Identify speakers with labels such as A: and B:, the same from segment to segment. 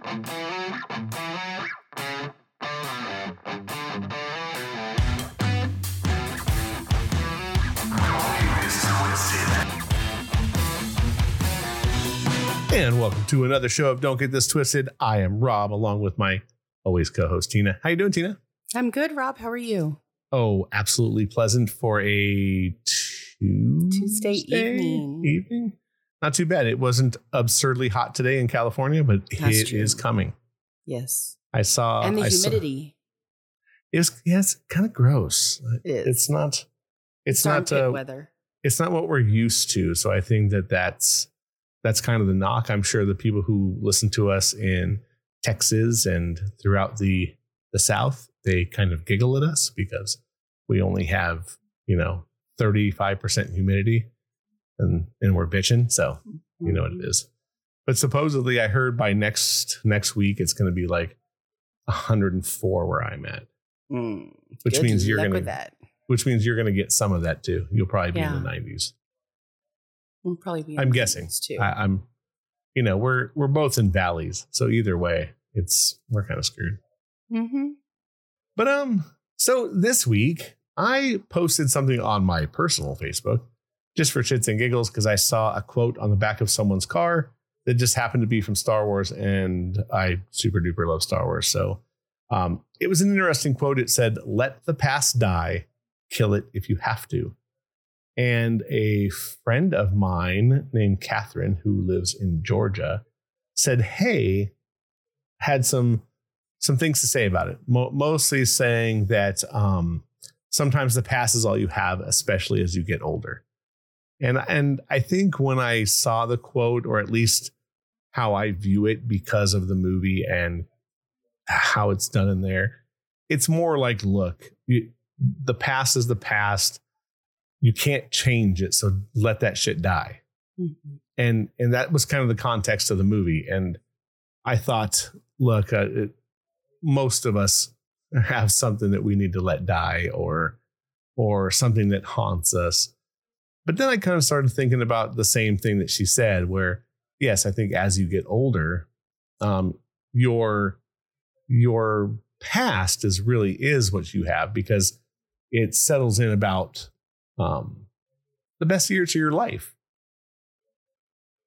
A: And welcome to another show of Don't Get This Twisted. I am Robb, along with my always co-host Tina. How you doing, Tina?
B: I'm good, Robb. How are you?
A: Oh, absolutely pleasant for a Tuesday,
B: Tuesday evening.
A: Evening, not too bad. It wasn't absurdly hot today in California, but
B: That's
A: it is
B: true.
A: coming.
B: Yes.
A: I saw
B: and the
A: I saw-
B: humidity
A: it was yeah, it's kind of gross.
B: It is.
A: It's not. It's
B: It's
A: not. Uh,
B: weather.
A: it's not what we're used to. So I think that that's that's kind of the knock. I'm sure the people who listen to us in Texas and throughout the the South, they kind of giggle at us because we only have you know 35 percent humidity, and and we're bitching. So you know what it is. But supposedly, I heard by next next week it's going to be like 104 where I'm at,
B: Mm.
A: which means you're going to
B: that.
A: which means you're going to get some of that too. You'll probably be in the 90s.
B: We'll probably be.
A: I'm guessing.
B: too.
A: I, I'm, you know, we're we're both in valleys, so either way, it's we're kind of screwed.
B: mm-hmm.
A: But um, so this week I posted something on my personal Facebook just for shits and giggles because I saw a quote on the back of someone's car that just happened to be from Star Wars, and I super duper love Star Wars. So um, it was an interesting quote. It said, "Let the past die, kill it if you have to." And a friend of mine named Catherine, who lives in Georgia, said, "Hey, had some some things to say about it. Mo- mostly saying that um, sometimes the past is all you have, especially as you get older." And and I think when I saw the quote, or at least how I view it because of the movie and how it's done in there, it's more like, look, you, the past is the past. You can't change it, so let that shit die
B: Mm-hmm.
A: and and that was kind of the context of the movie and i thought look uh, it, most of us have something that we need to let die or or something that haunts us but then i kind of started thinking about the same thing that she said where yes i think as you get older um your your past is really is what you have because it settles in about um the best years of your life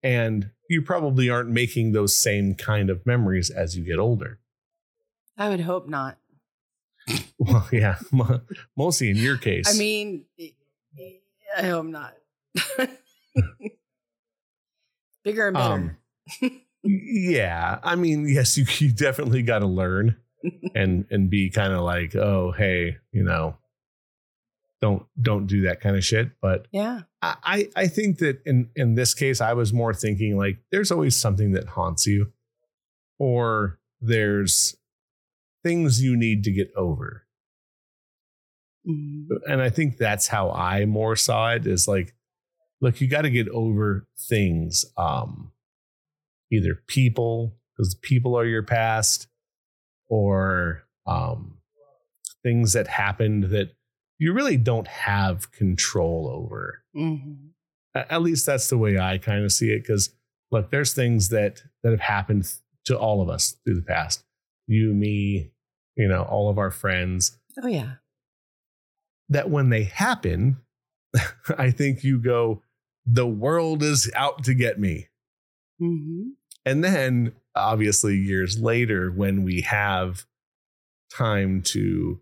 A: and you probably aren't making those same kind of memories as you get older.
B: I would hope not.
A: Well, yeah, mostly in your case.
B: I mean, I hope not. Bigger and better.
A: Um, yeah, I mean, yes, you, you definitely got to learn and and be kind of like, oh, hey, you know, don't don't do that kind of shit. But
B: yeah.
A: I I I think that in in this case, I was more thinking like, there's always something that haunts you, or there's things you need to get over.
B: Mhm.
A: and I think that's how I more saw it is like, look, you got to get over things. Um, either people, because people are your past, or um, things that happened that you really don't have control over.
B: Mhm.
A: At least that's the way I kind of see it. Because look, there's things that that have happened to all of us through the past. You, me, you know, all of our friends
B: Oh yeah.
A: That when they happen, I think you go, the world is out to get me.
B: hmm
A: And then, obviously, years later, when we have time to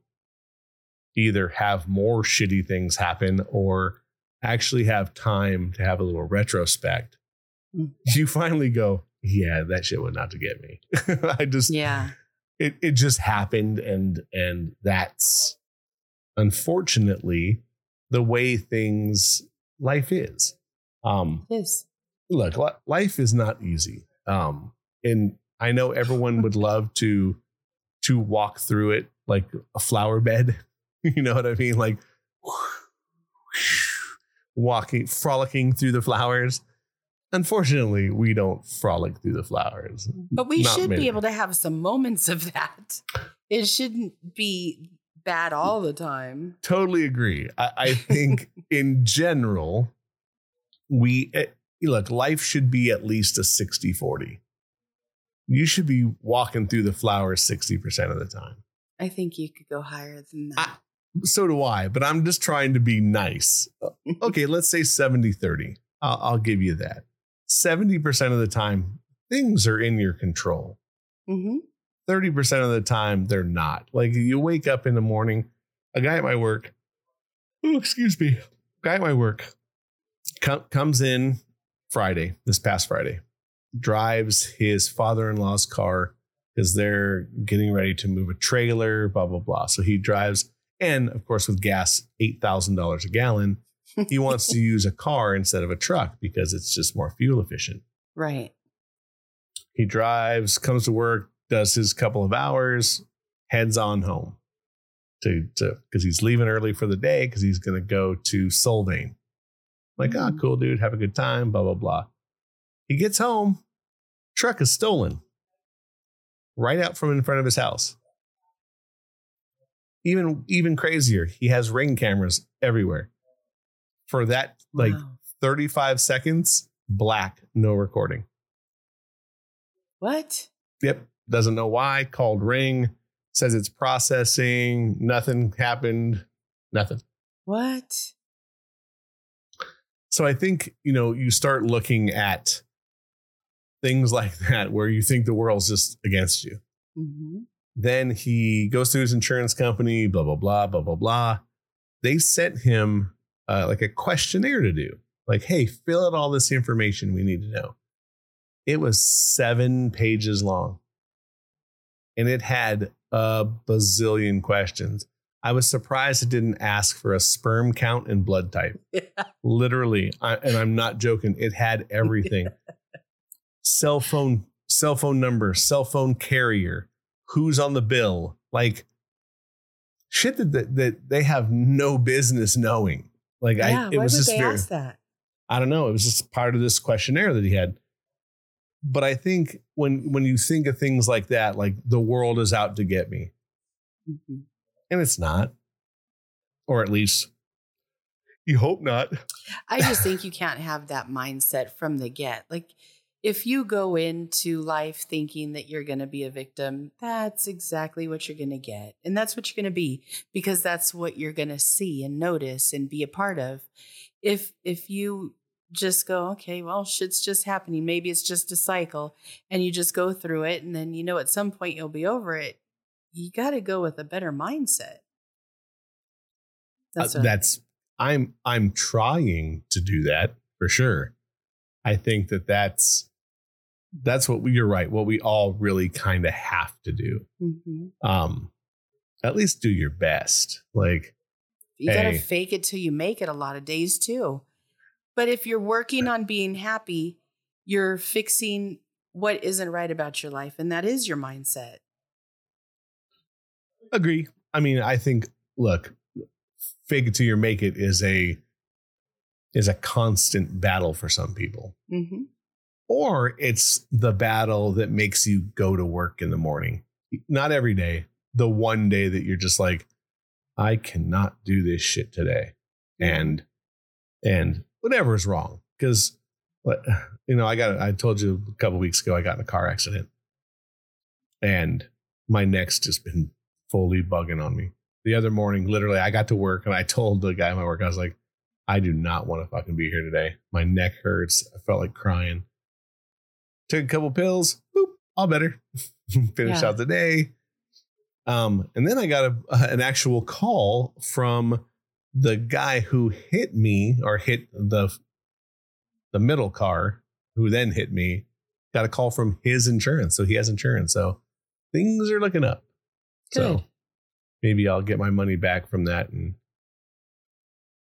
A: either have more shitty things happen or actually have time to have a little retrospect,
B: Mhm.
A: you finally go, yeah, that shit was not to get me. I just,
B: Yeah.
A: it it just happened and and that's unfortunately the way things life is um
B: is.
A: look li- life is not easy um and i know everyone would love to to walk through it like a flower bed you know what i mean like walking frolicking through the flowers unfortunately we don't frolic through the flowers
B: But we
A: Not
B: should
A: many.
B: be able to have some moments of that. It shouldn't be bad all the time.
A: totally agree. I, I think in general, we eh, look, life should be at least a 60 40. you should be walking through the flowers 60% of the time.
B: I think you could go higher than that.
A: So do I, but I'm just trying to be nice. Okay, let's say 70 30. I'll, I'll give you that. 70% of the time, things are in your control.
B: hmm
A: 30% of the time, they're not. Like you wake up in the morning, a guy at my work, oh, excuse me, guy at my work com- comes in Friday, this past Friday, drives his father in law's car because they're getting ready to move a trailer, blah, blah, blah. So he drives, and of course, with gas, $8,000 a gallon, he wants to use a car instead of a truck because it's just more fuel efficient.
B: Right.
A: He drives, comes to work, does his couple of hours, heads on home to to because he's leaving early for the day because he's going to go to Solvang. Like, ah, cool, dude, have a good time, blah blah blah. He gets home, truck is stolen, right out from in front of his house. Even even crazier, he has ring cameras everywhere. For that, like
B: Wow.
A: 35 seconds, black, no recording.
B: What?
A: Yep. Doesn't know why. Called ring. Says it's processing. Nothing happened. Nothing.
B: What?
A: So I think, you know, you start looking at things like that where you think the world's just against you.
B: hmm
A: Then he goes to his insurance company, blah, blah, blah, blah, blah, blah. They sent him uh, like a questionnaire to do. Like, hey, fill out all this information we need to know. It was seven pages long and it had a bazillion questions. I was surprised it didn't ask for a sperm count and blood type. Literally, I, and I'm not joking. It had everything. cell phone, cell phone number, cell phone carrier, who's on the bill, like shit that that, that they have no business knowing. Like
B: yeah.
A: I, it
B: why
A: was
B: would
A: just
B: they
A: very.
B: ask that?
A: I don't know. It was just part of this questionnaire that he had. But I think when when you think of things like that, like the world is out to get me,
B: Mhm.
A: and it's not, or at least you hope not.
B: I just think you can't have that mindset from the get. Like, if you go into life thinking that you're going to be a victim, that's exactly what you're going to get. And that's what you're going to be because that's what you're going to see and notice and be a part of. If if you just go, okay, well, shit's just happening. Maybe it's just a cycle and you just go through it and then you know at some point you'll be over it. You got to go with a better mindset.
A: Uh, that's I'm I'm trying to do that for sure. I think that that's that's what we, you're right. What we all really kind of have to do.
B: Mhm.
A: Um, at least do your best. Like
B: You gotta fake it till you make it a lot of days too. But if you're working on being happy, you're fixing what isn't right about your life. And that is your mindset.
A: agree. I mean, I think look, fake it till you make it is a is a constant battle for some people.
B: Mm-hmm.
A: or it's the battle that makes you go to work in the morning. Not every day, the one day that you're just like, I cannot do this shit today. And and whatever is wrong. Because you know, I got I told you a couple weeks ago I got in a car accident. And my neck's just been fully bugging on me. The other morning, literally, I got to work and I told the guy at my work, I was like, I do not want to fucking be here today. My neck hurts. I felt like crying. Took a couple pills. Boop, all better. Finished
B: Yeah.
A: out the day. Um, and then I got a, an actual call from the guy who hit me or hit the the middle car, who then hit me. Got a call from his insurance, so he has insurance. So things are looking up.
B: Good.
A: So maybe I'll get my money back from that and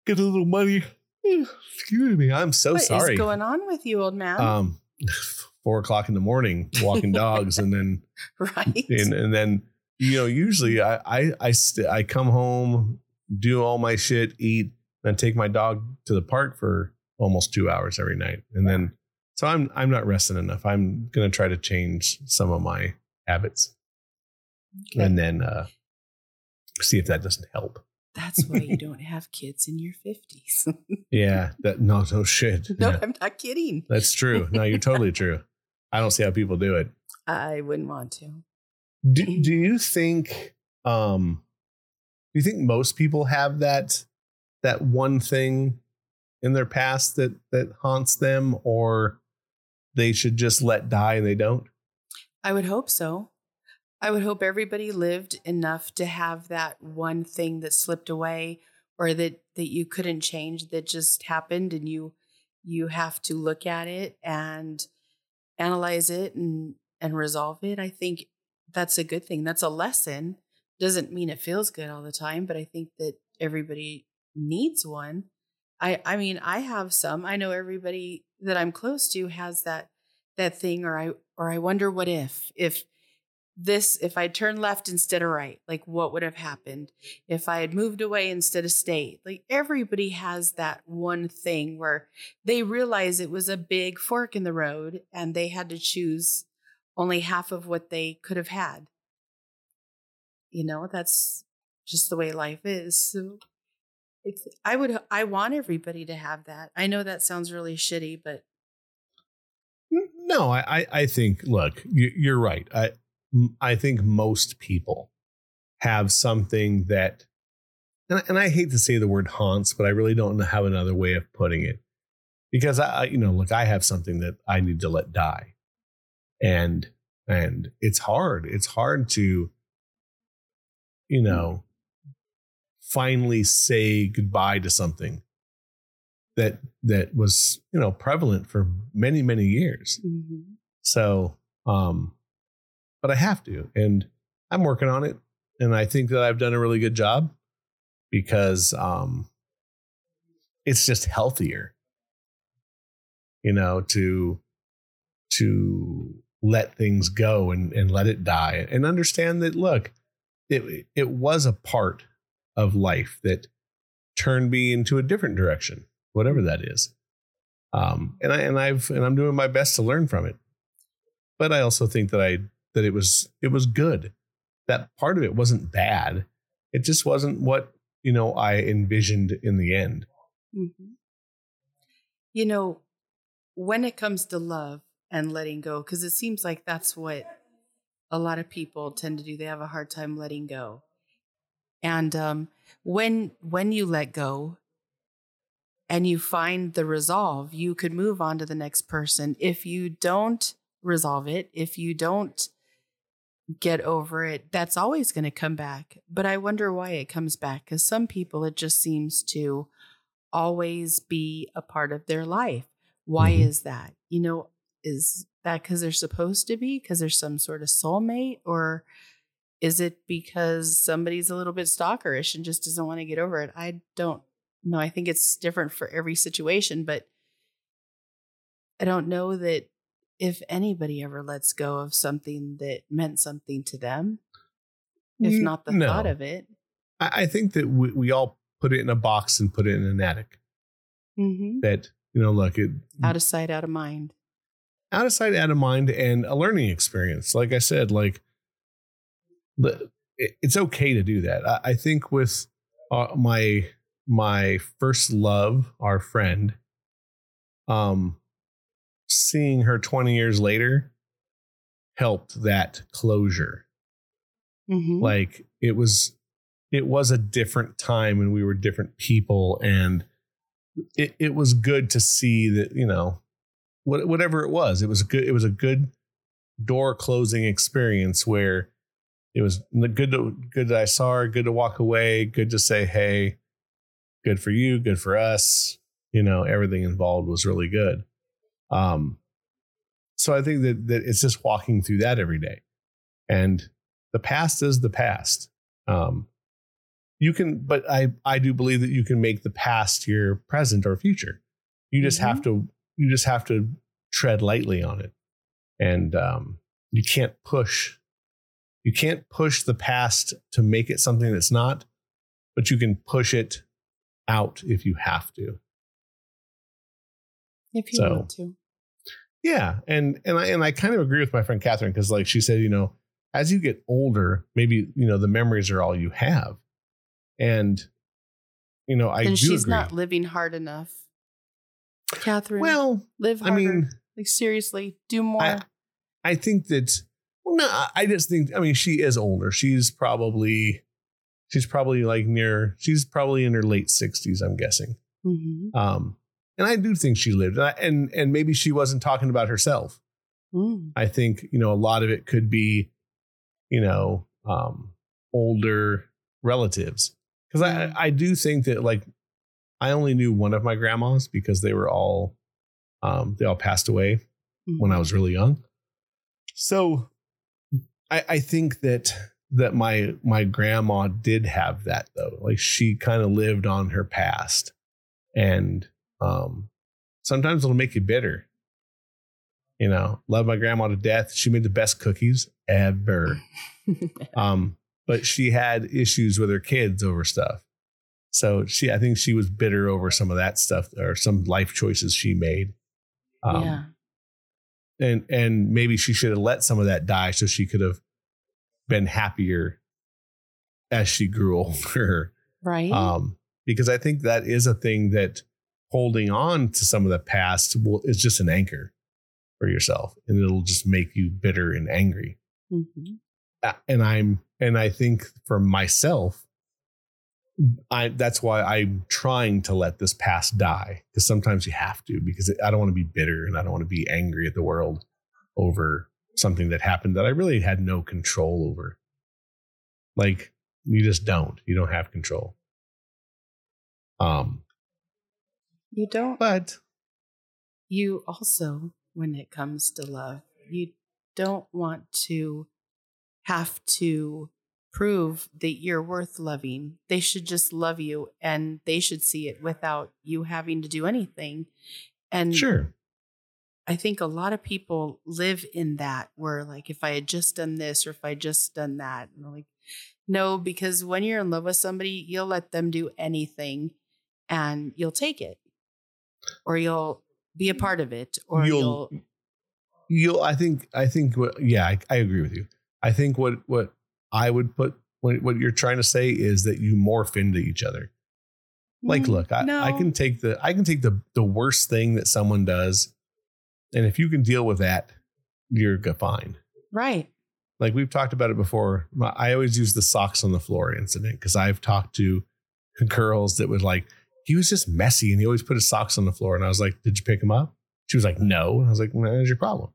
A: get a little money. Excuse me. I'm so
B: What is
A: sorry.
B: What's going on with you, old man?
A: um, four o'clock in the morning, walking dogs, and then
B: right?
A: and, and then you know usually I I I, st- I come home, do all my shit, eat, and take my dog to the park for almost two hours every night, and then so I'm I'm not resting enough. I'm gonna try to change some of my habits,
B: Okay.
A: and then uh, see if that doesn't help.
B: That's why you don't have kids in your 50s.
A: Yeah, that no no shit.
B: no,
A: Yeah,
B: I'm not kidding.
A: that's true. No, you're totally true. I don't see how people do it.
B: I wouldn't want to.
A: Do, do you think um you think most people have that that one thing in their past that that haunts them or they should just let die and they don't?
B: I would hope so. I would hope everybody lived enough to have that one thing that slipped away or that that you couldn't change that just happened and you you have to look at it and analyze it and and resolve it. I think that's a good thing. That's a lesson. Doesn't mean it feels good all the time, but I think that everybody needs one. I I mean, I have some. I know everybody that I'm close to has that that thing or I or I wonder what if if this if I turned left instead of right, like what would have happened if I had moved away instead of stayed? Like everybody has that one thing where they realize it was a big fork in the road and they had to choose only half of what they could have had. You know, that's just the way life is. So I would I want everybody to have that. I know that sounds really shitty, but
A: no, I I think look, you're right. I I think most people have something that, and, and I hate to say the word haunts, but I really don't have another way of putting it. Because I, you know, look, I have something that I need to let die, and and it's hard. It's hard to, you know, finally say goodbye to something that that was you know prevalent for many many years. Mm-hmm. So, um, but I have to. And I'm working on it. And I think that I've done a really good job because um, it's just healthier, you know, to to let things go and, and let it die and understand that look, it it was a part of life that turned me into a different direction, whatever that is. Um, and I and I've and I'm doing my best to learn from it. But I also think that I that it was it was good. That part of it wasn't bad. It just wasn't what you know I envisioned in the end. Mm-hmm.
B: You know, when it comes to love and letting go, because it seems like that's what a lot of people tend to do. They have a hard time letting go. And um, when when you let go and you find the resolve, you could move on to the next person. If you don't resolve it, if you don't get over it, that's always going to come back. But I wonder why it comes back because some people, it just seems to always be a part of their life. Why mm-hmm. is that? You know, is that because they're supposed to be, because there's some sort of soulmate, or is it because somebody's a little bit stalkerish and just doesn't want to get over it? I don't know. I think it's different for every situation, but I don't know that if anybody ever lets go of something that meant something to them, if not the no. thought of it.
A: I think that we, we, all put it in a box and put it in an attic. Mm-hmm. That, you know, look, it,
B: out of sight, out of mind.
A: Out of sight, out of mind, and a learning experience. Like I said, like the, it's okay to do that. I, I think with uh, my my first love, our friend, um, seeing her 20 years later helped that closure. Mm-hmm. Like it was it was a different time and we were different people and it, it was good to see that, you know, whatever it was, it was good it was a good door closing experience where it was good to good that I saw her, good to walk away, good to say, hey, good for you, good for us. You know, everything involved was really good. Um, so I think that, that it's just walking through that every day. And the past is the past. Um, you can, but I, I do believe that you can make the past your present or future. You just mm-hmm. have to, you just have to tread lightly on it. And um, you can't push, you can't push the past to make it something that's not, but you can push it out if you have to.
B: If you so, want to.
A: Yeah, and and I and I kind of agree with my friend Catherine because like she said, you know, as you get older, maybe you know the memories are all you have, and you know I.
B: And she's
A: agree.
B: not living hard enough, Catherine.
A: Well,
B: live. Harder. I mean, like seriously, do more.
A: I, I think that No, I- just think. I mean, she is older. She's probably, she's probably like near. She's probably in her late sixties. I'm guessing.
B: Mhm.
A: Um, and I do think she lived, and I, and and maybe she wasn't talking about herself.
B: Mm.
A: I think you know a lot of it could be, you know, um, older relatives because I I do think that like I only knew one of my grandmas because they were all, um, they all passed away when I was really young. So I, I think that that my my grandma did have that though. Like she kind of lived on her past. And um sometimes it'll make you bitter. You know, love my grandma to death. She made the best cookies ever. Um, but she had issues with her kids over stuff. So she I think she was bitter over some of that stuff or some life choices she made. Um,
B: yeah.
A: and and maybe she should have let some of that die so she could have been happier as she grew older
B: Right.
A: um because i think that is a thing that holding on to some of the past will is just an anchor for yourself and it'll just make you bitter and angry
B: Mhm.
A: Uh, and i'm and i think for myself i that's why i'm trying to let this past die because sometimes you have to because i don't want to be bitter and i don't want to be angry at the world over something that happened that i really had no control over like you just don't you don't have control um
B: You don't.
A: but
B: you also, when it comes to love, you don't want to have to prove that you're worth loving. They should just love you and they should see it without you having to do anything. And
A: sure
B: I think a lot of people live in that where like if I had just done this or if I just done that, and like, no, because when you're in love with somebody, you'll let them do anything and you'll take it. Or you'll be a part of it. Or you'll,
A: you'll you'll i think i think what yeah I, I agree with you i think what what i would put what, what you're trying to say is that you morph into each other. Like
B: Mm,
A: look I,
B: no.
A: I can take the i can take the the worst thing that someone does and if you can deal with that you're fine.
B: Right.
A: like we've talked about it before. I always use the socks on the floor incident because i've talked to girls that was like he was just messy and he always put his socks on the floor and i was like did you pick him up? She was like no. I was like well, that's your problem.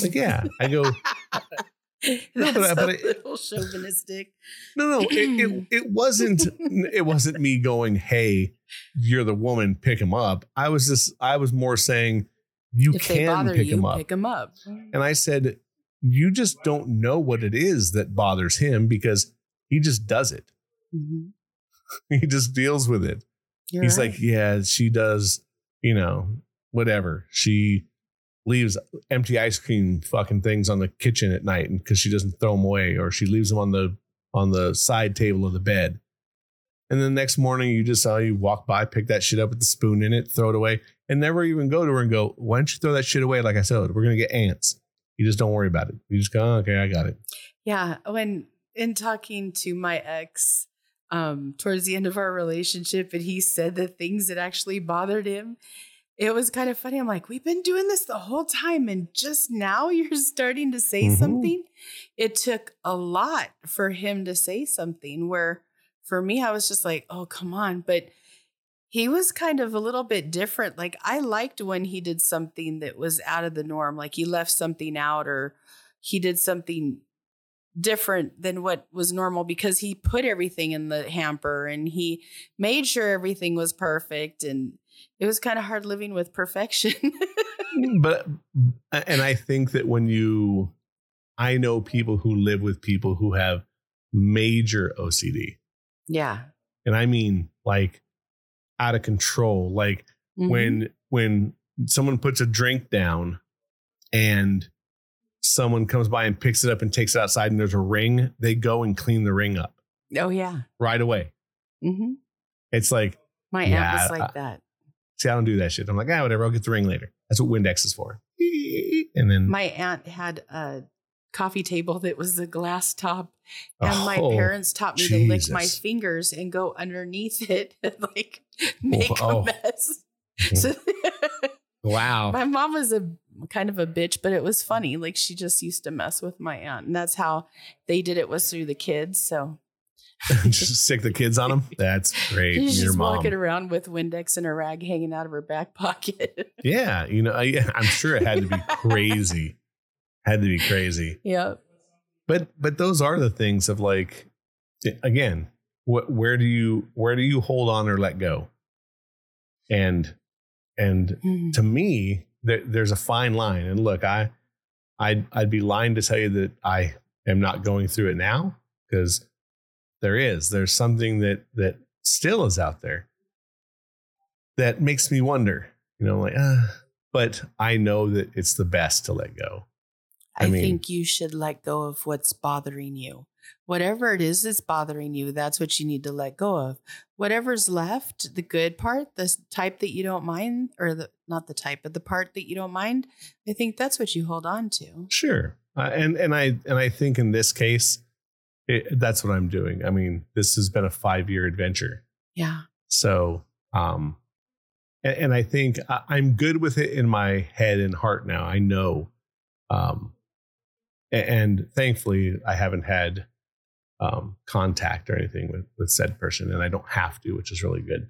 A: Like yeah. I go
B: That's
A: but but it-
B: little chauvinistic.
A: no no it, it, it wasn't it wasn't me going hey you're the woman pick him up i was just i was more saying you
B: if
A: can pick
B: you,
A: him up
B: pick him up.
A: and i said you just don't know what it is that bothers him because he just does it
B: Mhm.
A: he just deals with it
B: You're
A: he's
B: right.
A: like yeah she does you know whatever she leaves empty ice cream fucking things on the kitchen at night because she doesn't throw them away or she leaves them on the on the side table of the bed. And then the next morning you just saw you walk by pick that shit up with the spoon in it throw it away and never even go to her and go why don't you throw that shit away? Like i said we're gonna get ants. You just don't worry about it. You just go oh, okay i got it.
B: Yeah, when in talking to my ex um towards the end of our relationship and he said the things that actually bothered him, it was kind of funny. I'm like, we've been doing this the whole time and just now you're starting to say
A: Mhm.
B: something. It took a lot for him to say something where for me I was just like, "Oh, come on." But he was kind of a little bit different. Like I liked when he did something that was out of the norm, like he left something out or he did something different than what was normal because he put everything in the hamper and he made sure everything was perfect and it was kind of hard living with perfection.
A: but and I think that when you I know people who live with people who have major OCD.
B: yeah.
A: And I mean like out of control. Like
B: Mhm.
A: when when someone puts a drink down and someone comes by and picks it up and takes it outside and there's a ring, they go and clean the ring up
B: Oh yeah.
A: right away.
B: hmm
A: It's like,
B: My
A: Yeah,
B: aunt was like
A: I-
B: that.
A: See, I don't do that shit. I'm like, ah, whatever, I'll get the ring later. That's what Windex is for. And then
B: My aunt had a coffee table that was a glass top and my
A: Oh,
B: parents taught me to lick my fingers and go underneath it and like make
A: Oh.
B: a mess. So
A: Wow.
B: my mom was a kind of a bitch, but it was funny. Like she just used to mess with my aunt, and that's how they did it was through the kids. So
A: just stick the kids on them. That's great.
B: she's
A: Your
B: just
A: mom.
B: walking around with Windex and a rag hanging out of her back pocket.
A: Yeah, you know, I, I'm sure it had to be crazy. had to be crazy.
B: yep.
A: But but those are the things of like, again, what where do you where do you hold on or let go? And and
B: Mhm.
A: to me, there, there's a fine line. And look, I I'd I'd be lying to tell you that I am not going through it now because there is there's something that that still is out there that makes me wonder. You know, like, uh, but I know that it's the best to let go. I
B: I,
A: mean-
B: think you should let go of what's bothering you. Whatever it is that's bothering you, that's what you need to let go of. Whatever's left, the good part, the type that you don't mind, or the not the type, but the part that you don't mind, I think that's what you hold on to.
A: Sure, uh, and and I and I think in this case, it, that's what I'm doing. I mean, this has been a five year adventure,
B: Yeah.
A: so um, and, and I think I, I'm good with it in my head and heart now. I know, um, a- and thankfully, I haven't had um contact or anything with with said person, and I don't have to, which is really good.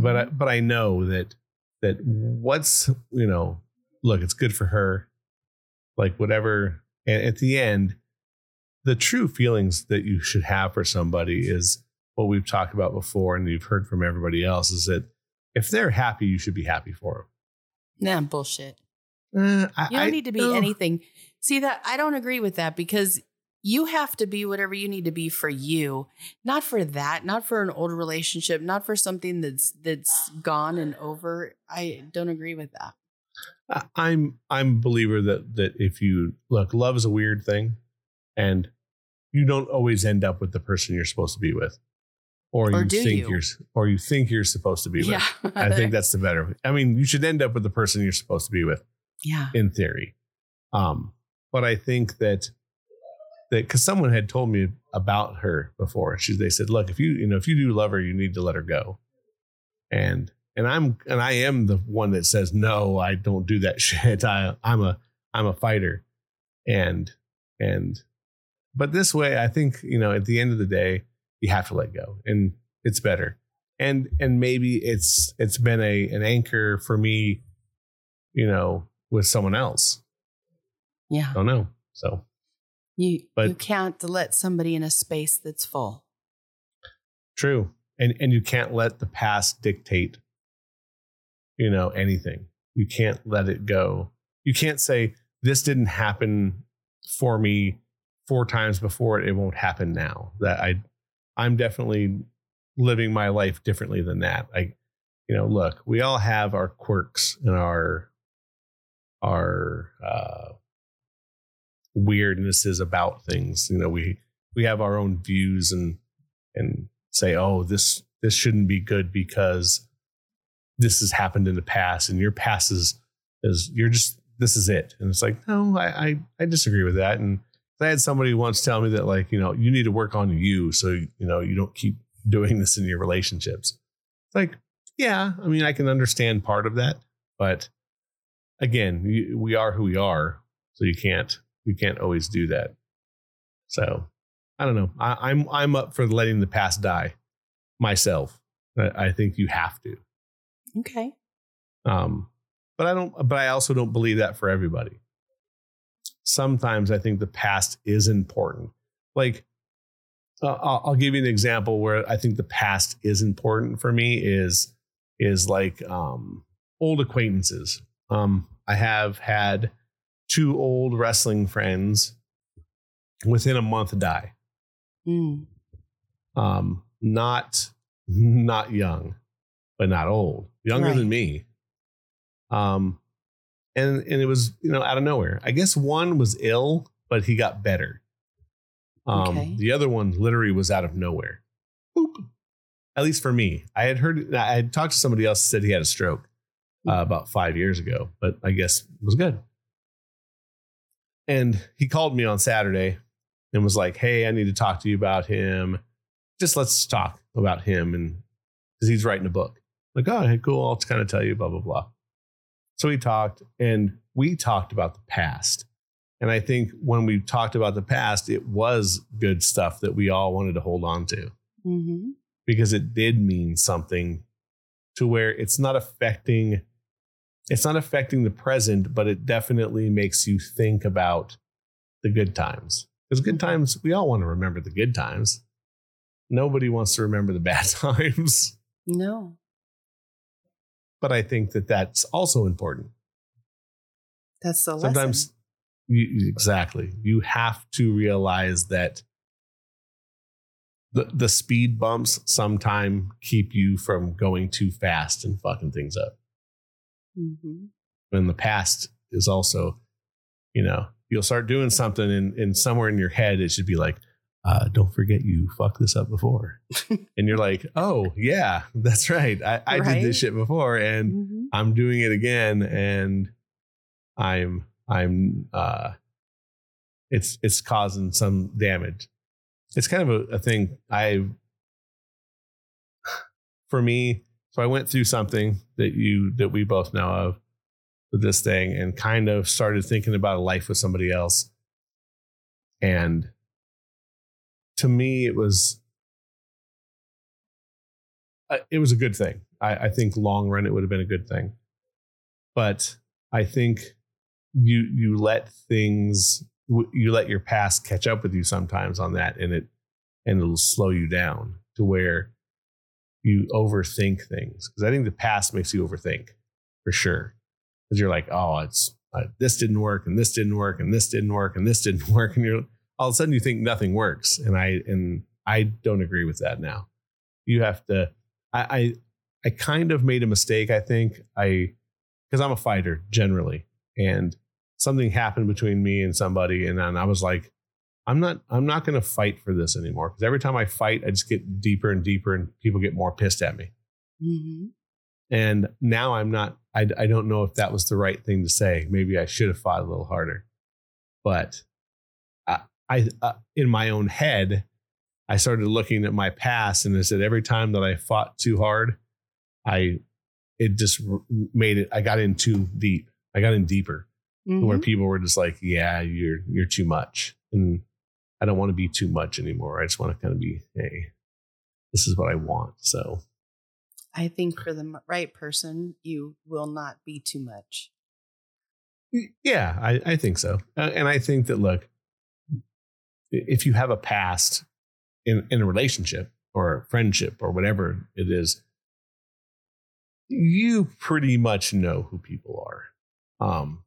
A: but I,
B: Mhm.
A: but I know that that what's you know look it's good for her like whatever and at the end the true feelings that you should have for somebody is what we've talked about before and you've heard from everybody else is that if they're happy you should be happy for them.
B: nah, bullshit.
A: uh, I,
B: You don't
A: I-
B: need to be
A: no.
B: anything. See that I don't agree with that because you have to be whatever you need to be for you, not for that, not for an old relationship, not for something that's that's gone and over. I don't agree with that.
A: I'm I'm a believer that that if you look, love is a weird thing, and you don't always end up with the person you're supposed to be with, or,
B: Or
A: you think
B: you?
A: are or you think you're supposed to be with.
B: Yeah.
A: I think that's the better. I mean, you should end up with the person you're supposed to be with,
B: yeah.
A: in theory. Um, but I think that that because someone had told me about her before. She they said, look, if you you know if you do love her, you need to let her go. And and I'm and I am the one that says no, I don't do that shit. I I'm a I'm a fighter, and and but this way, I think you know at the end of the day, you have to let go, and it's better. And and maybe it's it's been a an anchor for me, you know, with someone else.
B: Yeah.
A: I don't know. So
B: You
A: But-
B: you can't let somebody in a space that's full.
A: True. And and you can't let the past dictate you know anything. You can't let it go. You can't say this didn't happen for me four times before it it won't happen now. That I I'm definitely living my life differently than that. I you know, look, we all have our quirks and our our uh weirdnesses about things. You know, we we have our own views and and say, oh, this this shouldn't be good because this has happened in the past, and your past is is you're just this is it. And it's like, no, I I, I disagree with that. And I had somebody once tell me that like, you know, you need to work on you so you know you don't keep doing this in your relationships. It's like, yeah, I mean, I can understand part of that, but again, you, we are who we are, so you can't you can't always do that. So I don't know. I, I'm I'm up for letting the past die myself. I, I think you have to.
B: Okay.
A: Um, but I don't. But I also don't believe that for everybody. Sometimes I think the past is important. Like, uh, I'll, I'll give you an example where I think the past is important for me. Is is like um, old acquaintances. Um, I have had two old wrestling friends within a month die.
B: Mm.
A: um not not young but not old younger
B: Right.
A: than me um and and it was you know out of nowhere. I guess one was ill but he got better. Um
B: Okay.
A: the other one literally was out of nowhere. Boop. at least for me. I had heard i had talked to somebody else said he had a stroke uh, about five years ago but i guess it was good. And he called me on saturday and was like hey i need to talk to you about him. Just let's talk about him and because he's writing a book. Like oh hey, cool. I'll kind of tell you blah blah blah So we talked and we talked about the past. And I think when we talked about the past, it was good stuff that we all wanted to hold on to
B: Mm-hmm.
A: because it did mean something to where it's not affecting it's not affecting the present but it definitely makes you think about the good times because good times we all want to remember the good times nobody wants to remember the bad times
B: No.
A: But i think that that's also important
B: That's the
A: sometimes
B: lesson.
A: you, exactly you have to realize that the, the speed bumps sometime keep you from going too fast and fucking things up
B: Mm-hmm.
A: in the past is also, you know, you'll start doing something and, and somewhere in your head it should be like, uh, don't forget you fucked this up before. and you're like, oh yeah, that's right. I, I did this shit before and
B: Mm-hmm.
A: I'm doing it again and I'm I'm uh it's it's causing some damage. It's kind of a, a thing I for me, so I went through something that you that we both know of with this thing and kind of started thinking about a life with somebody else. And to me it was uh, it was a good thing. I, I think long run it would have been a good thing. But I think you you let things you let your past catch up with you sometimes on that and it and it'll slow you down to where you overthink things because i think the past makes you overthink for sure because you're like oh it's uh, this didn't work and this didn't work and this didn't work and this didn't work and you're all of a sudden you think nothing works and i and i don't agree with that now. You have to i i, I kind of made a mistake i think. I because i'm a fighter generally and something happened between me and somebody and then i was like i'm not i'm not going to fight for this anymore because every time i fight i just get deeper and deeper and people get more pissed at me.
B: Mm-hmm.
A: and now i'm not i, I don't know if that was the right thing to say. Maybe i should have fought a little harder. But i, uh, in my own head i started looking at my past and i said every time that i fought too hard i it just made it i got in too deep i got in deeper
B: Mm-hmm.
A: where people were just like, "Yeah, you're you're too much," and I don't want to be too much anymore. I just want to kind of be, "Hey, this is what I want." So
B: I think for the right person, you will not be too much.
A: yeah, I, I think so, Uh, and I think that look, if you have a past in in a relationship or a friendship or whatever it is, you pretty much know who people are. Um,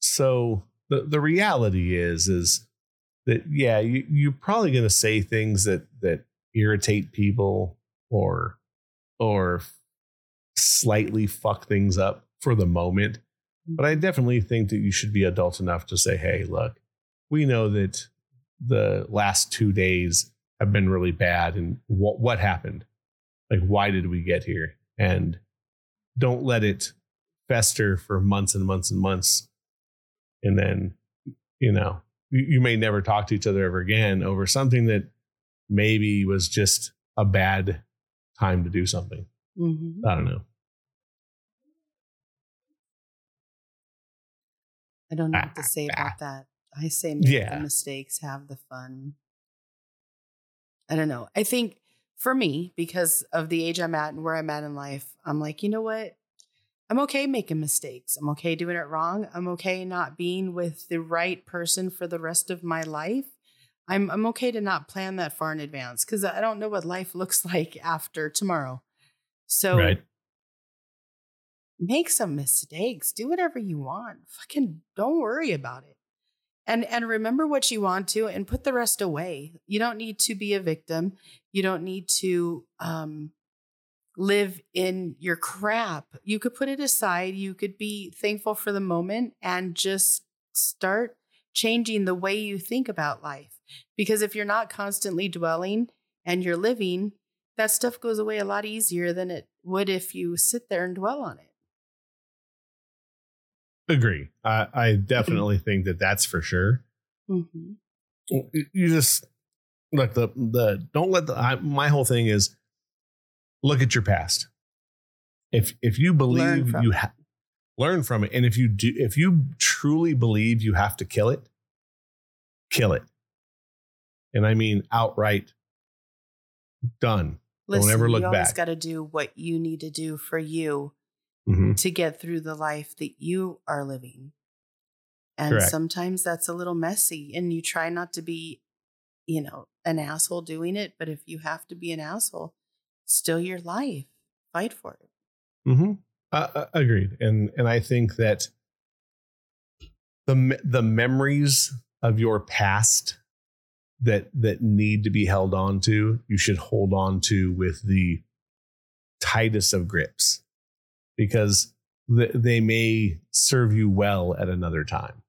A: so the the reality is is that yeah, you, you're probably going to say things that that irritate people or or slightly fuck things up for the moment. But I definitely think that you should be adult enough to say, hey, look, we know that the last two days have been really bad. And what, what happened? Like, why did we get here? And don't let it fester for months and months and months. And then, you know, you, you may never talk to each other ever again over something that maybe was just a bad time to do something.
B: Mm-hmm.
A: I don't know.
B: I don't know ah, what to say ah, about ah. that. I say make
A: Yeah.
B: the mistakes, have the fun. I don't know. I think for me, because of the age I'm at and where I'm at in life, I'm like, you know what? I'm okay making mistakes. I'm okay doing it wrong. I'm okay not being with the right person for the rest of my life. I'm I'm okay to not plan that far in advance because I don't know what life looks like after tomorrow. So
A: right.
B: make some mistakes do whatever you want fucking don't worry about it and and remember what you want to and put the rest away. You don't need to be a victim. You don't need to um live in your crap. You could put it aside. You could be thankful for the moment and just start changing the way you think about life. Because if you're not constantly dwelling and you're living that stuff goes away a lot easier than it would if you sit there and dwell on it
A: Agree. I, I definitely think that that's for sure.
B: Mm-hmm.
A: You you just look the the don't let the I, my whole thing is look at your past. If if you believe
B: from
A: you
B: it.
A: have learn from it. And if you do, if you truly believe you have to kill it, kill it. And I mean outright done.
B: Listen,
A: Don't ever look
B: you always
A: back.
B: got to do what you need to do for you
A: Mhm.
B: to get through the life that you are living. And
A: Correct.
B: sometimes that's a little messy, and you try not to be, you know, an asshole doing it. But if you have to be an asshole, still your life. Fight for it.
A: Mm-hmm. Uh, uh, agreed, and and I think that the the memories of your past that that need to be held on to, you should hold on to with the tightest of grips, because th- they may serve you well at another time.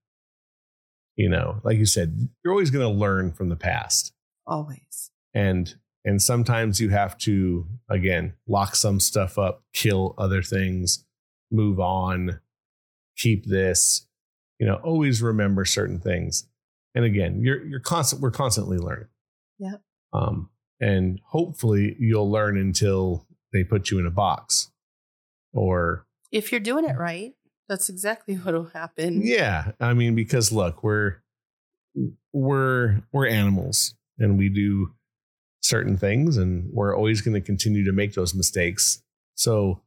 A: You know, like you said, you're always going to learn from the past
B: Always.
A: and and sometimes you have to again lock some stuff up kill other things move on keep this you know always remember certain things and again you're you're constant we're constantly learning
B: Yep.
A: um and hopefully you'll learn until they put you in a box or
B: If you're doing it right, that's exactly what will happen.
A: yeah i mean because look we're we're we're animals and we do certain things and we're always going to continue to make those mistakes so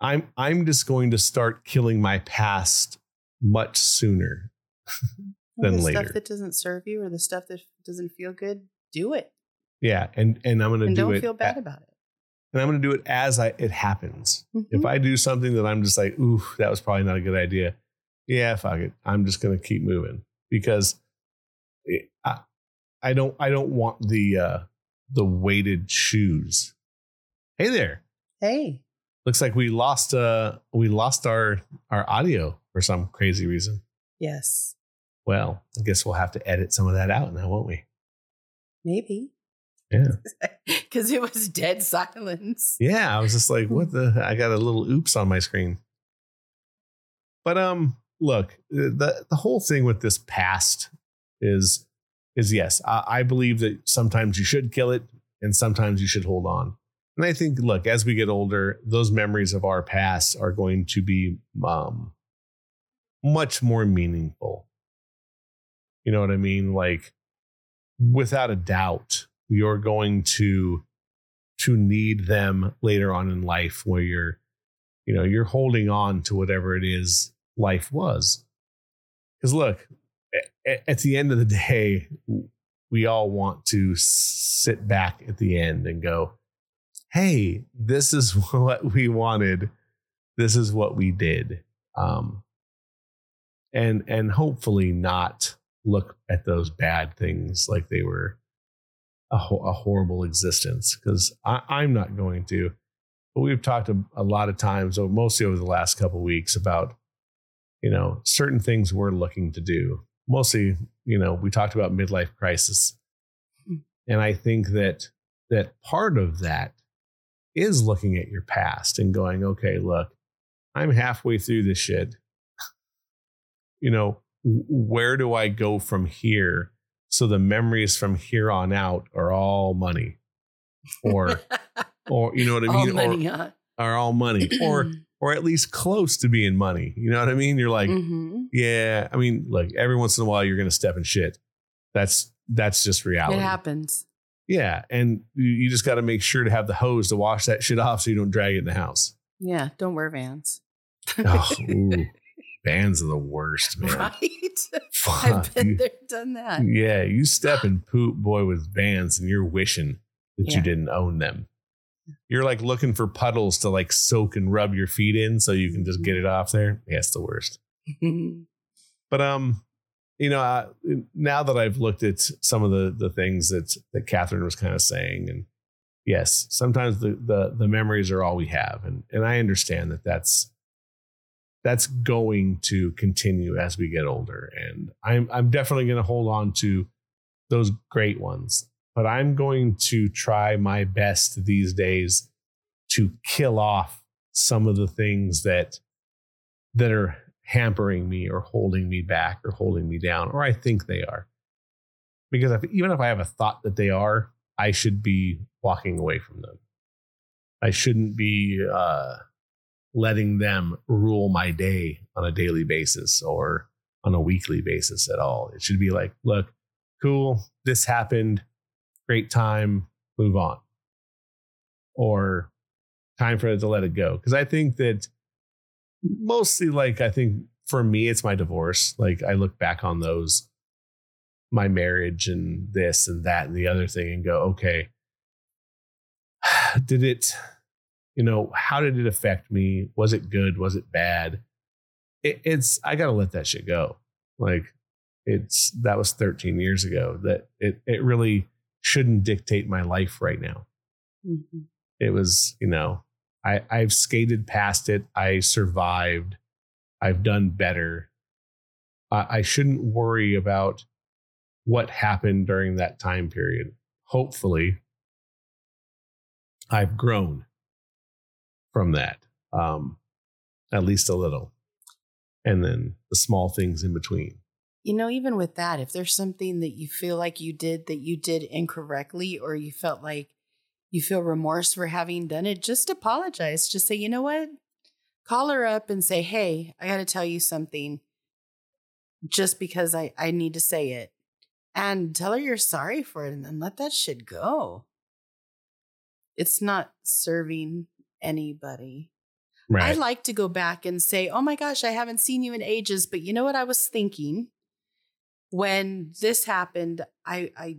A: i'm i'm just going to start killing my past much sooner than
B: the
A: later.
B: stuff that doesn't serve you or the stuff that doesn't feel good, do it.
A: yeah and and i'm going to
B: And
A: do
B: don't
A: it
B: feel bad
A: a-
B: about it.
A: And i'm going to do it as i it happens. If
B: Mhm.
A: i do something that i'm just like ooh that was probably not a good idea yeah fuck it. I'm just going to keep moving because it, I, I don't i don't want the uh the weighted shoes. Hey there.
B: Hey,
A: looks like we lost uh we lost our our audio for some crazy reason.
B: Yes,
A: well i guess we'll have to edit some of that out now won't we?
B: Maybe.
A: Yeah.
B: Because it was dead silence.
A: yeah i was just like what the i got a little oops on my screen. But um look the the whole thing with this past is is yes I, I believe that sometimes you should kill it and sometimes you should hold on. And i think look as we get older those memories of our past are going to be um much more meaningful. You know what i mean? Like without a doubt you're going to to need them later on in life where you're you know you're holding on to whatever it is life was. Because look at the end of the day we all want to sit back at the end and go hey this is what we wanted. This is what we did. Um and and hopefully not look at those bad things like they were a, a horrible existence because i'm not going to. But we've talked a, a lot of times or mostly over the last couple weeks about you know certain things we're looking to do. Mostly you know we talked about midlife crisis. And i think that that part of that is looking at your past and going okay look i'm halfway through this shit. You know where do i go from here so the memories from here on out are all money. Or or you know what i mean?
B: Money,
A: or
B: huh?
A: are all money. Or or at least close to being money. You know what i mean? You're like
B: Mhm.
A: yeah i mean like every once in a while you're gonna step in shit. That's that's just reality.
B: It happens.
A: yeah and you, you just got to make sure to have the hose to wash that shit off so you don't drag it in the house.
B: Yeah, don't wear vans.
A: oh, ooh, Vans are the worst man.
B: Right?
A: Fuck,
B: I've been there, done that.
A: yeah you step in poop boy with Vans and you're wishing that you didn't own them. You're like looking for puddles to like soak and rub your feet in so you can just get it off there? Yeah it's the worst. But um you know I, now that i've looked at some of the the things that that catherine was kind of saying and yes sometimes the the the memories are all we have and and i understand that that's that's going to continue as we get older. And i'm i'm definitely going to hold on to those great ones but i'm going to try my best these days to kill off some of the things that that are hampering me or holding me back or holding me down or i think they are. Because if, even if i have a thought that they are i should be walking away from them. I shouldn't be uh letting them rule my day on a daily basis or on a weekly basis at all. It should be like, look, cool, this happened, great time, move on. Or time for it to let it go. Because I think that mostly, like, I think for me, it's my divorce. Like, I look back on those, my marriage and this and that and the other thing and go, okay, did it, you know, how did it affect me? Was it good? Was it bad? It, it's, I got to let that shit go. Like, it's, that was 13 years ago that it, it really shouldn't dictate my life right now. Mm-hmm. It was, you know, I, I've skated past it. I survived. I've done better. I, I shouldn't worry about what happened during that time period. Hopefully, I've grown from that, um, at least a little. And then the small things in between.
B: You know, even with that, if there's something that you feel like you did that you did incorrectly, or you felt like you feel remorse for having done it, just apologize. Just say, you know what? Call her up and say, hey, I got to tell you something just because I, I need to say it. And tell her you're sorry for it and then let that shit go. It's not serving anybody. Right. I like to go back and say, oh my gosh, I haven't seen you in ages, but you know what I was thinking? when this happened, I I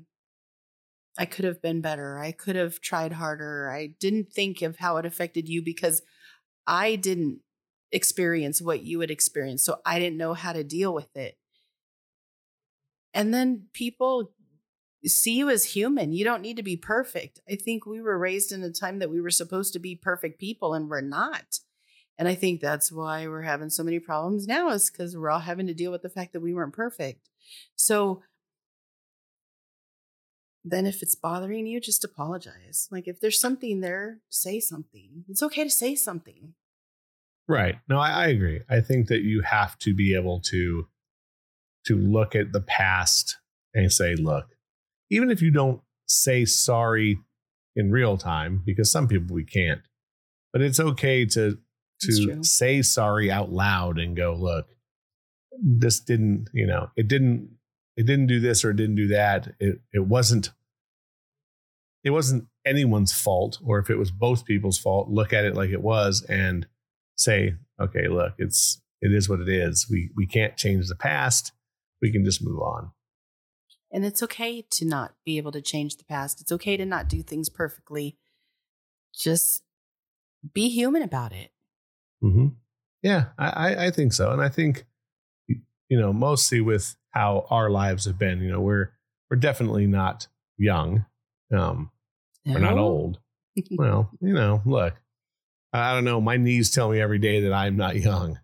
B: I could have been better. I could have tried harder. I didn't think of how it affected you because I didn't experience what you would experience. So I didn't know how to deal with it. And then people see you as human. You don't need to be perfect. I think we were raised in a time that we were supposed to be perfect people and we're not. And I think that's why we're having so many problems now is because we're all having to deal with the fact that we weren't perfect. So then if it's bothering you, just apologize. Like if there's something there, say something. It's okay to say something.
A: Right. No, I, I agree. I think that you have to be able to to look at the past and say, look, even if you don't say sorry in real time, because some people we can't, but it's okay to to say sorry out loud and go, look, this didn't, you know, it didn't, it didn't do this or it didn't do that. It, it wasn't, it wasn't anyone's fault. Or if it was both people's fault, look at it like it was and say, okay, look, it's, it is what it is. We, we can't change the past. We can just move on.
B: And it's okay to not be able to change the past. It's okay to not do things perfectly. Just be human about it.
A: Mm-hmm. Yeah, I, I think so. And I think you know, mostly with how our lives have been. You know, we're we're definitely not young. Um, no. we're not old. well, you know, look, I don't know. My knees tell me every day that I'm not young.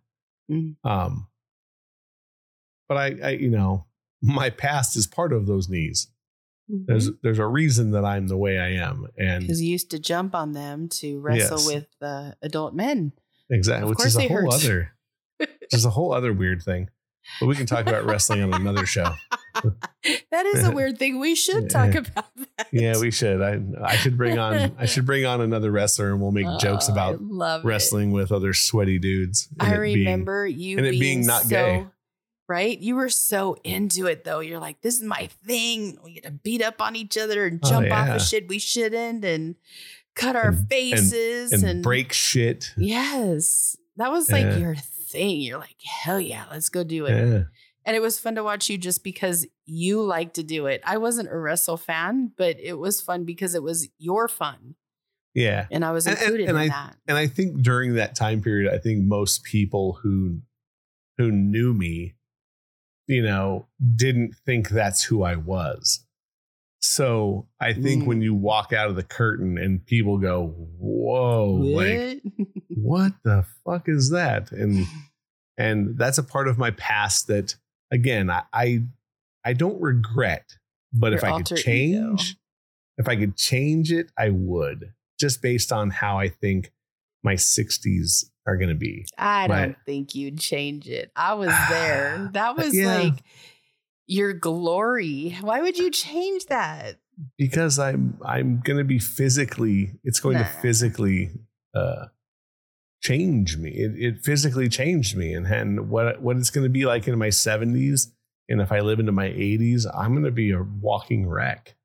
A: Mm-hmm. Um, but I, I, you know, my past is part of those knees. Mm-hmm. There's there's a reason that I'm the way I am, and
B: because you used to jump on them to wrestle yes. with uh, adult men.
A: Exactly, which is a whole hurt. other, which is a whole other weird thing. But we can talk about wrestling on another show.
B: that is a weird thing. We should talk about that.
A: Yeah, we should. I I should bring on I should bring on another wrestler and we'll make oh, jokes about wrestling it. with other sweaty dudes.
B: I remember being, you and it being not so, gay. Right? You were so into it though. You're like, this is my thing. We get to beat up on each other and oh, jump oh, yeah. off of shit we shouldn't and cut our and, faces
A: and, and, and, break shit.
B: Yes. That was like your thing. You're like, hell yeah, let's go do it. Yeah. And it was fun to watch you just because you like to do it. I wasn't a wrestle fan, but it was fun because it was your fun.
A: Yeah.
B: And I was included in
A: I,
B: that.
A: And I think during that time period, I think most people who who knew me, you know, didn't think that's who I was. So I think mm. when you walk out of the curtain and people go, "Whoa, what? like what the fuck is that?" and and that's a part of my past that again I I, I don't regret, but Your if I could change, ego. if I could change it, I would just based on how I think my 60s are going to be.
B: I don't think you'd change it. I was there. That was yeah. like your glory. Why would you change that?
A: Because I'm I'm going to be physically it's going nah. to physically uh changed me. It, it physically changed me, and and what what it's going to be like in my seventies, and if I live into my eighties, I'm going to be a walking wreck.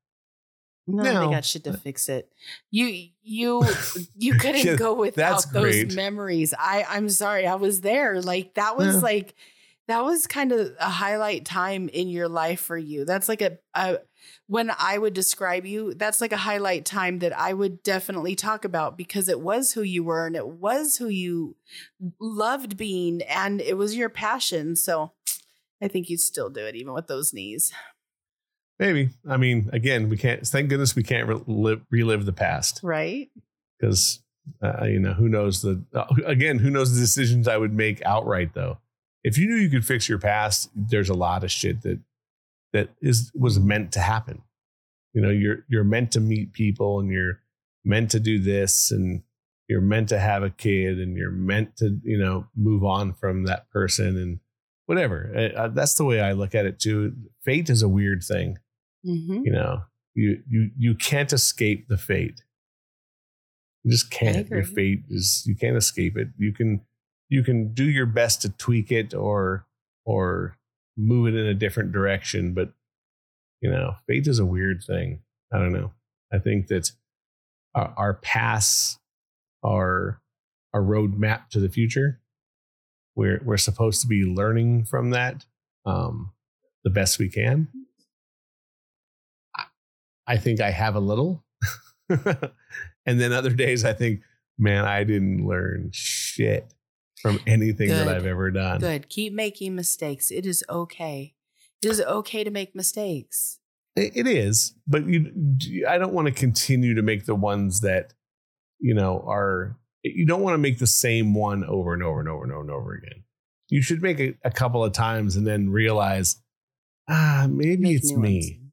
B: No,
A: No.
B: they got shit to uh, fix it. You you you couldn't
A: Yeah,
B: go
A: that's
B: without those
A: great.
B: memories. I I'm sorry, I was there. Like that was
A: Yeah.
B: like that was kind of a highlight time in your life for you. That's like a, a when I would describe you, that's like a highlight time that I would definitely talk about because it was who you were and it was who you loved being and it was your passion. So I think you'd still do it even with those knees.
A: Maybe. I mean, again, we can't. Thank goodness we can't relive, relive the past
B: Right?
A: because uh, you know who knows the uh, again who knows the decisions I would make outright though. If you knew you could fix your past, there's a lot of shit that that is was meant to happen. You know, you're you're meant to meet people and you're meant to do this and you're meant to have a kid and you're meant to you know move on from that person and whatever. Uh, that's the way I look at it too. Fate is a weird thing
B: Mm-hmm.
A: you know you you you can't escape the fate. You just can't. Your fate is you can't escape it. You can you can do your best to tweak it or or move it in a different direction but you know fate is a weird thing. I don't know. I think that our, our pasts are a roadmap to the future. We're we're supposed to be learning from that um the best we can I think I have a little. and then other days I think, man, I didn't learn shit from anything that I've ever done.
B: Good. Keep making mistakes. It is okay. It is okay to make mistakes.
A: It it is, but you, I don't want to continue to make the ones that, you know, are, you don't want to make the same one over and over and over and over and over again. You should make it a couple of times and then realize, ah, maybe
B: Make
A: it's me.
B: ones.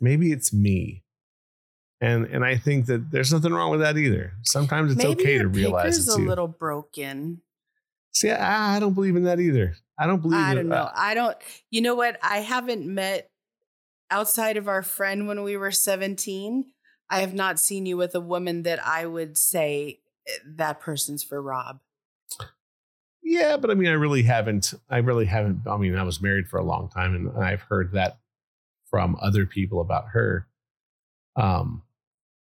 A: Maybe it's me and and i think that there's nothing wrong with that either sometimes it's
B: Maybe
A: okay to realize it's
B: a
A: you
B: little broken.
A: see I, I don't believe in that either i don't believe
B: I don't know.
A: uh,
B: I don't. You know what? I haven't met outside of our friend when we were seventeen. I have not seen you with a woman that I would say eh, that person's for Robb.
A: yeah but i mean i really haven't i really haven't i mean i was married for a long time and i've heard that from other people about her um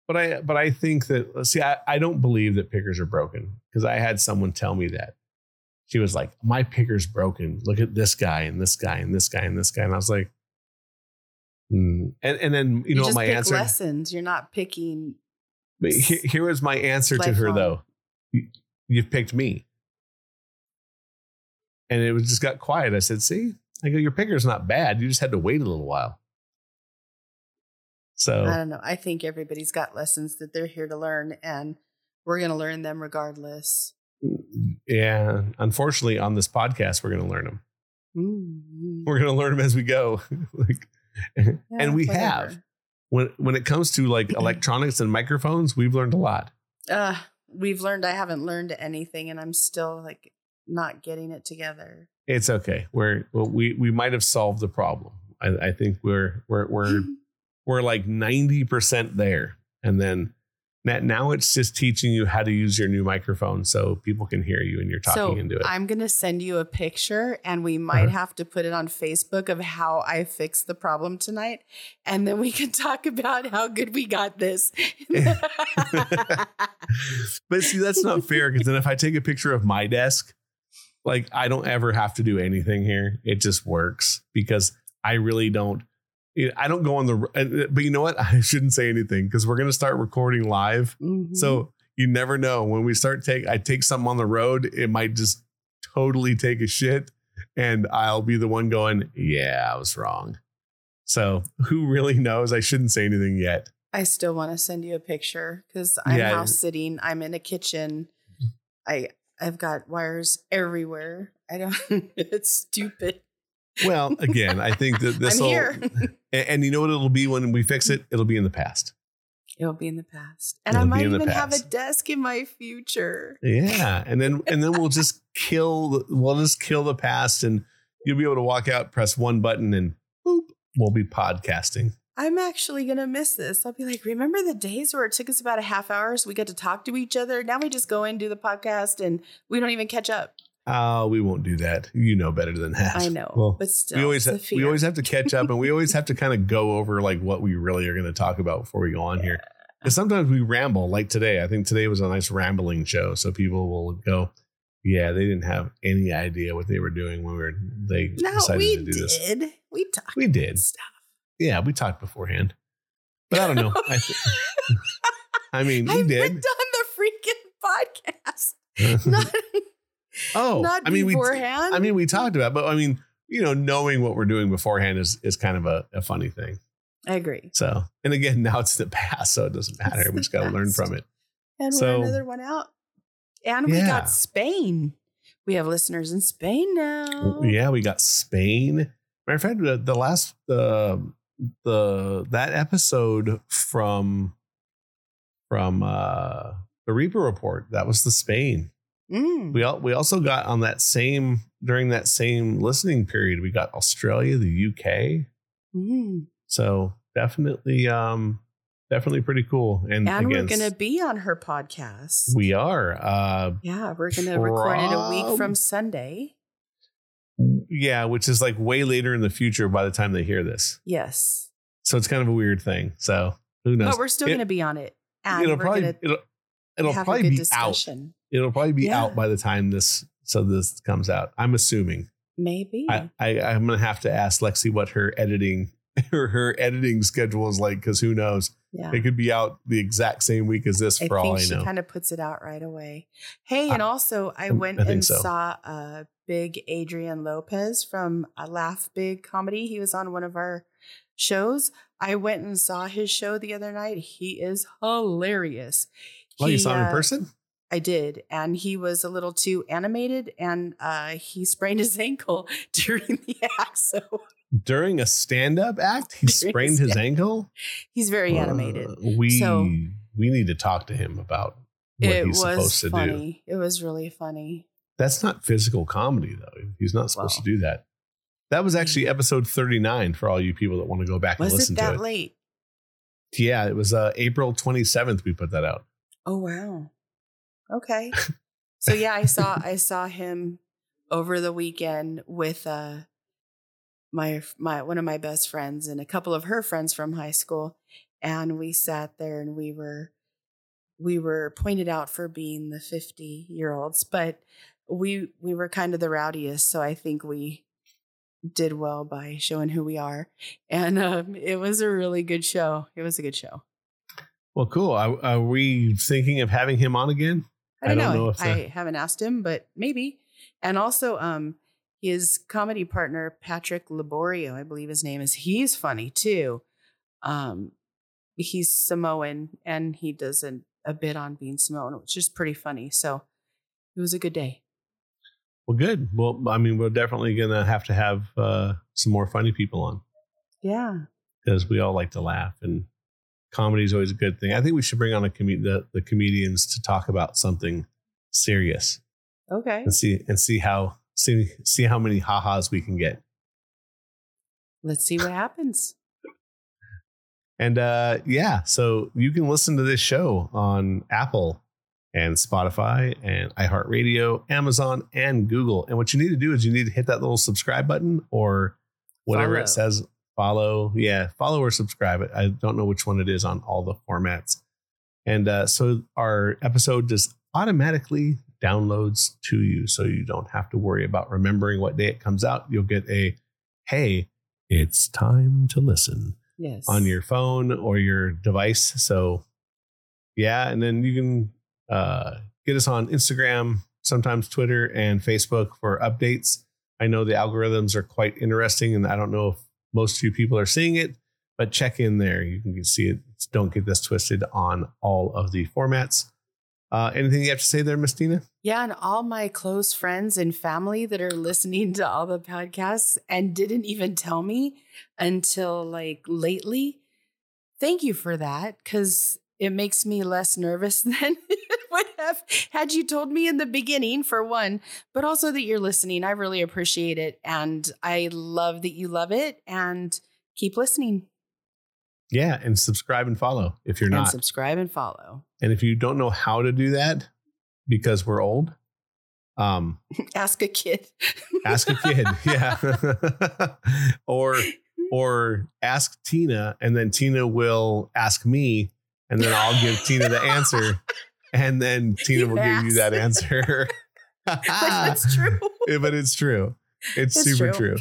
A: but i but i think that see i, I don't believe that pickers are broken because i had someone tell me that she was like my picker's broken look at this guy and this guy and this guy and this guy and i was like hmm. and and then you know
B: just
A: my answer
B: lessons. You're not picking.
A: But here, here was my answer to her though. You, you've picked me. And it was just got quiet. I said, see, I go, your picker's not bad. You just had to wait a little while.
B: I don't know. I think everybody's got lessons that they're here to learn, and we're going to learn them regardless.
A: yeah, unfortunately on this podcast, we're going to learn them.
B: Mm.
A: We're going to learn them as we go. like,
B: Yeah,
A: and we
B: whatever.
A: have when, when it comes to like electronics and microphones, we've learned a lot.
B: Uh, we've learned. I haven't learned anything, and I'm still like not getting it together.
A: It's okay. We're, well, we, we might have solved the problem. I, I think we're, we're, we're, we're like 90% there. And then now- now it's just teaching you how to use your new microphone so people can hear you and you're talking
B: so
A: into it.
B: I'm gonna send you a picture, and we might
A: Uh-huh.
B: have to put it on Facebook of how I fixed the problem tonight, and then we can talk about how good we got this.
A: but see, that's not fair because then if I take a picture of my desk, like I don't ever have to do anything here. It just works because I really don't. I don't go on the. uh, But you know what? I shouldn't say anything because we're going to start recording live.
B: Mhm.
A: So you never know when we start take. I take something on the road, it might just totally take a shit, and I'll be the one going, "Yeah, I was wrong." So who really knows? I shouldn't say anything yet.
B: I still want to send you a picture because I'm
A: Yeah.
B: house sitting. I'm in a kitchen. I I've got wires everywhere. I don't. it's stupid.
A: Well, again, I think that this will, and, and you know what it'll be when we fix it? It'll be in the past.
B: It'll be in the past, and
A: It'll
B: I might even have a desk in my future.
A: Yeah, and then and then we'll just kill. We'll just kill the past, and you'll be able to walk out, press one button, and boop, we'll be podcasting.
B: I'm actually going to miss this. I'll be like, remember the days where it took us about a half hour so we got to talk to each other? Now we just go in, do the podcast, and we don't even catch up.
A: Oh, we won't do that. You know better than that.
B: I know,
A: Well,
B: but still,
A: we always
B: it's a
A: have, we always have to catch up, and we always have to kind of go over like what we really are going to talk about before we go on here. Because sometimes we ramble, like today. I think today was a nice rambling show, so people will go, "Yeah, they didn't have any idea what they were doing when we were they
B: No,
A: decided
B: we
A: to do this."
B: did. We talked
A: We did,
B: stuff.
A: yeah, we talked beforehand, but I don't know. I, th- I mean, we
B: I've
A: did.
B: been done the freaking podcast. Not,
A: oh,
B: not
A: I mean, we.
B: beforehand.
A: I mean, we talked about, it, but I mean, you know, knowing what we're doing beforehand is is kind of a, a funny thing.
B: I agree.
A: So, and again, now it's the past, so it doesn't matter.
B: It's
A: we just got to learn from it.
B: And
A: So-
B: we're another one out. And we
A: Yeah.
B: got Spain. We have listeners in Spain now.
A: Yeah, we got Spain. Matter of fact, the, the last the the that episode from from uh the Reaper report that was the Spain.
B: Mm.
A: We all we also got on that same during that same listening period. We got Australia, the UK.
B: Mm.
A: So definitely, um, definitely pretty cool. And,
B: And we're going to be on her podcast.
A: we are. Uh,
B: yeah, we're going to record it a week from Sunday.
A: yeah, which is like way later in the future by the time they hear this.
B: Yes.
A: So it's kind of a weird thing. So who knows?
B: But we're still going to be on it. And
A: it'll probably it'll, it'll
B: have a
A: probably
B: good
A: be out. It'll probably be
B: Yeah.
A: out by the time this so this comes out. I'm assuming.
B: Maybe.
A: I, I I'm gonna have to ask Lexi what her editing her her editing schedule is like because who knows?
B: yeah.
A: It could be out the exact same week as this
B: I
A: for all I
B: she
A: know.
B: kind of puts it out right away. Hey,
A: I-
B: and also I
A: I
B: went
A: think
B: and
A: so.
B: saw a Big Adrian Lopez from a Laugh Big Comedy. He was on one of our shows. I went and saw his show the other night. He is hilarious.
A: oh, you
B: He,
A: saw him in
B: uh,
A: person?
B: I did, and he was a little too animated, and uh, he sprained his ankle during the act. So
A: during a stand-up act he sprained his ankle
B: he's very animated.
A: Uh, we
B: So-
A: we need to talk to him about what he's
B: was
A: supposed to do
B: funny. It was really funny.
A: that's not physical comedy though he's not supposed to do that that was actually episode 39 for all you people that want to go back and listen
B: it that
A: to it
B: late?
A: yeah it was uh april 27th we put that out
B: Oh wow. Okay. so yeah, I saw I saw him over the weekend with uh my my one of my best friends and a couple of her friends from high school and we sat there and we were we were pointed out for being the 50 year olds but we we were kind of the rowdiest so i think we did well by showing who we are and um, it was a really good show. It was a good show.
A: Well cool. Are, are we thinking of having him on again
B: I don't,
A: I don't
B: know.
A: know
B: I haven't asked him, but maybe. And also, um, his comedy partner Patrick Laborio, I believe his name is. He's funny too. Um, he's Samoan, and he does an, a bit on being Samoan, which is pretty funny. So it was a good day.
A: well good well i mean we're definitely gonna have to have uh some more funny people on
B: Yeah.
A: because we all like to laugh and comedy is always a good thing. I think we should bring on a com- the, the comedians to talk about something serious
B: Okay.
A: and see and see how see see how many ha-has we can get.
B: Let's see what happens.
A: And uh yeah, so you can listen to this show on Apple and Spotify and iHeartRadio, Amazon, and Google. And what you need to do is you need to hit that little subscribe button or whatever
B: Follow.
A: it says. Follow, yeah, follow or subscribe. I don't know which one it is on all the formats. And uh, so our episode just automatically downloads to you, so you don't have to worry about remembering what day it comes out. You'll get a hey, it's time to listen
B: Yes.
A: on your phone or your device. So, yeah, and then you can uh, get us on Instagram, sometimes Twitter and Facebook for updates. I know the algorithms are quite interesting, and I don't know if most you people are seeing it, but check in there. You can see it. Don't get this twisted on all of the formats. Uh, anything you have to say there, Miss Tina?
B: Yeah, and all my close friends and family that are listening to all the podcasts and didn't even tell me until like lately. Thank you for that because it makes me less nervous would have had you told me in the beginning, for one, but also that you're listening. I really appreciate it. And I love that you love it and keep listening.
A: Yeah, and subscribe and follow if you're
B: and
A: not.
B: subscribe and follow.
A: And if you don't know how to do that because we're old, um,
B: Ask a kid.
A: ask a kid. yeah. or or ask Tina and then Tina will ask me and then I'll give Tina the answer and then Tina
B: You
A: will give you that answer.
B: But That's true.
A: Yeah, but it's true. It's,
B: It's
A: super true.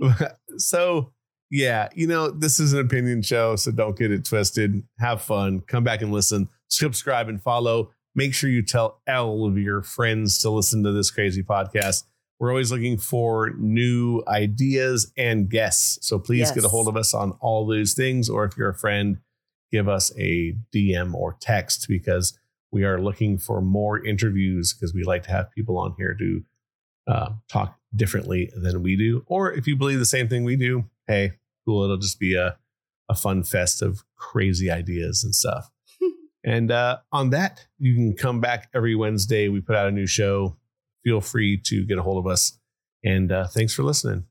A: so yeah, you know, this is an opinion show, so don't get it twisted. Have fun. Come back and listen. Subscribe and follow. Make sure you tell all of your friends to listen to this crazy podcast. We're always looking for new ideas and guests. So please get a hold of us on all those things. Or if you're a friend, give us a DM or text because we are looking for more interviews because we like to have people on here to uh, talk differently than we do. Or if you believe the same thing we do, hey, cool. It'll just be a, a fun fest of crazy ideas and stuff. and uh, on that, you can come back every Wednesday. We put out a new show. Feel free to get a hold of us. And uh, thanks for listening.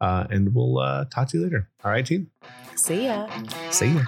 A: Uh, and we'll uh, talk to you later. All right, team.
B: See ya.
A: See ya.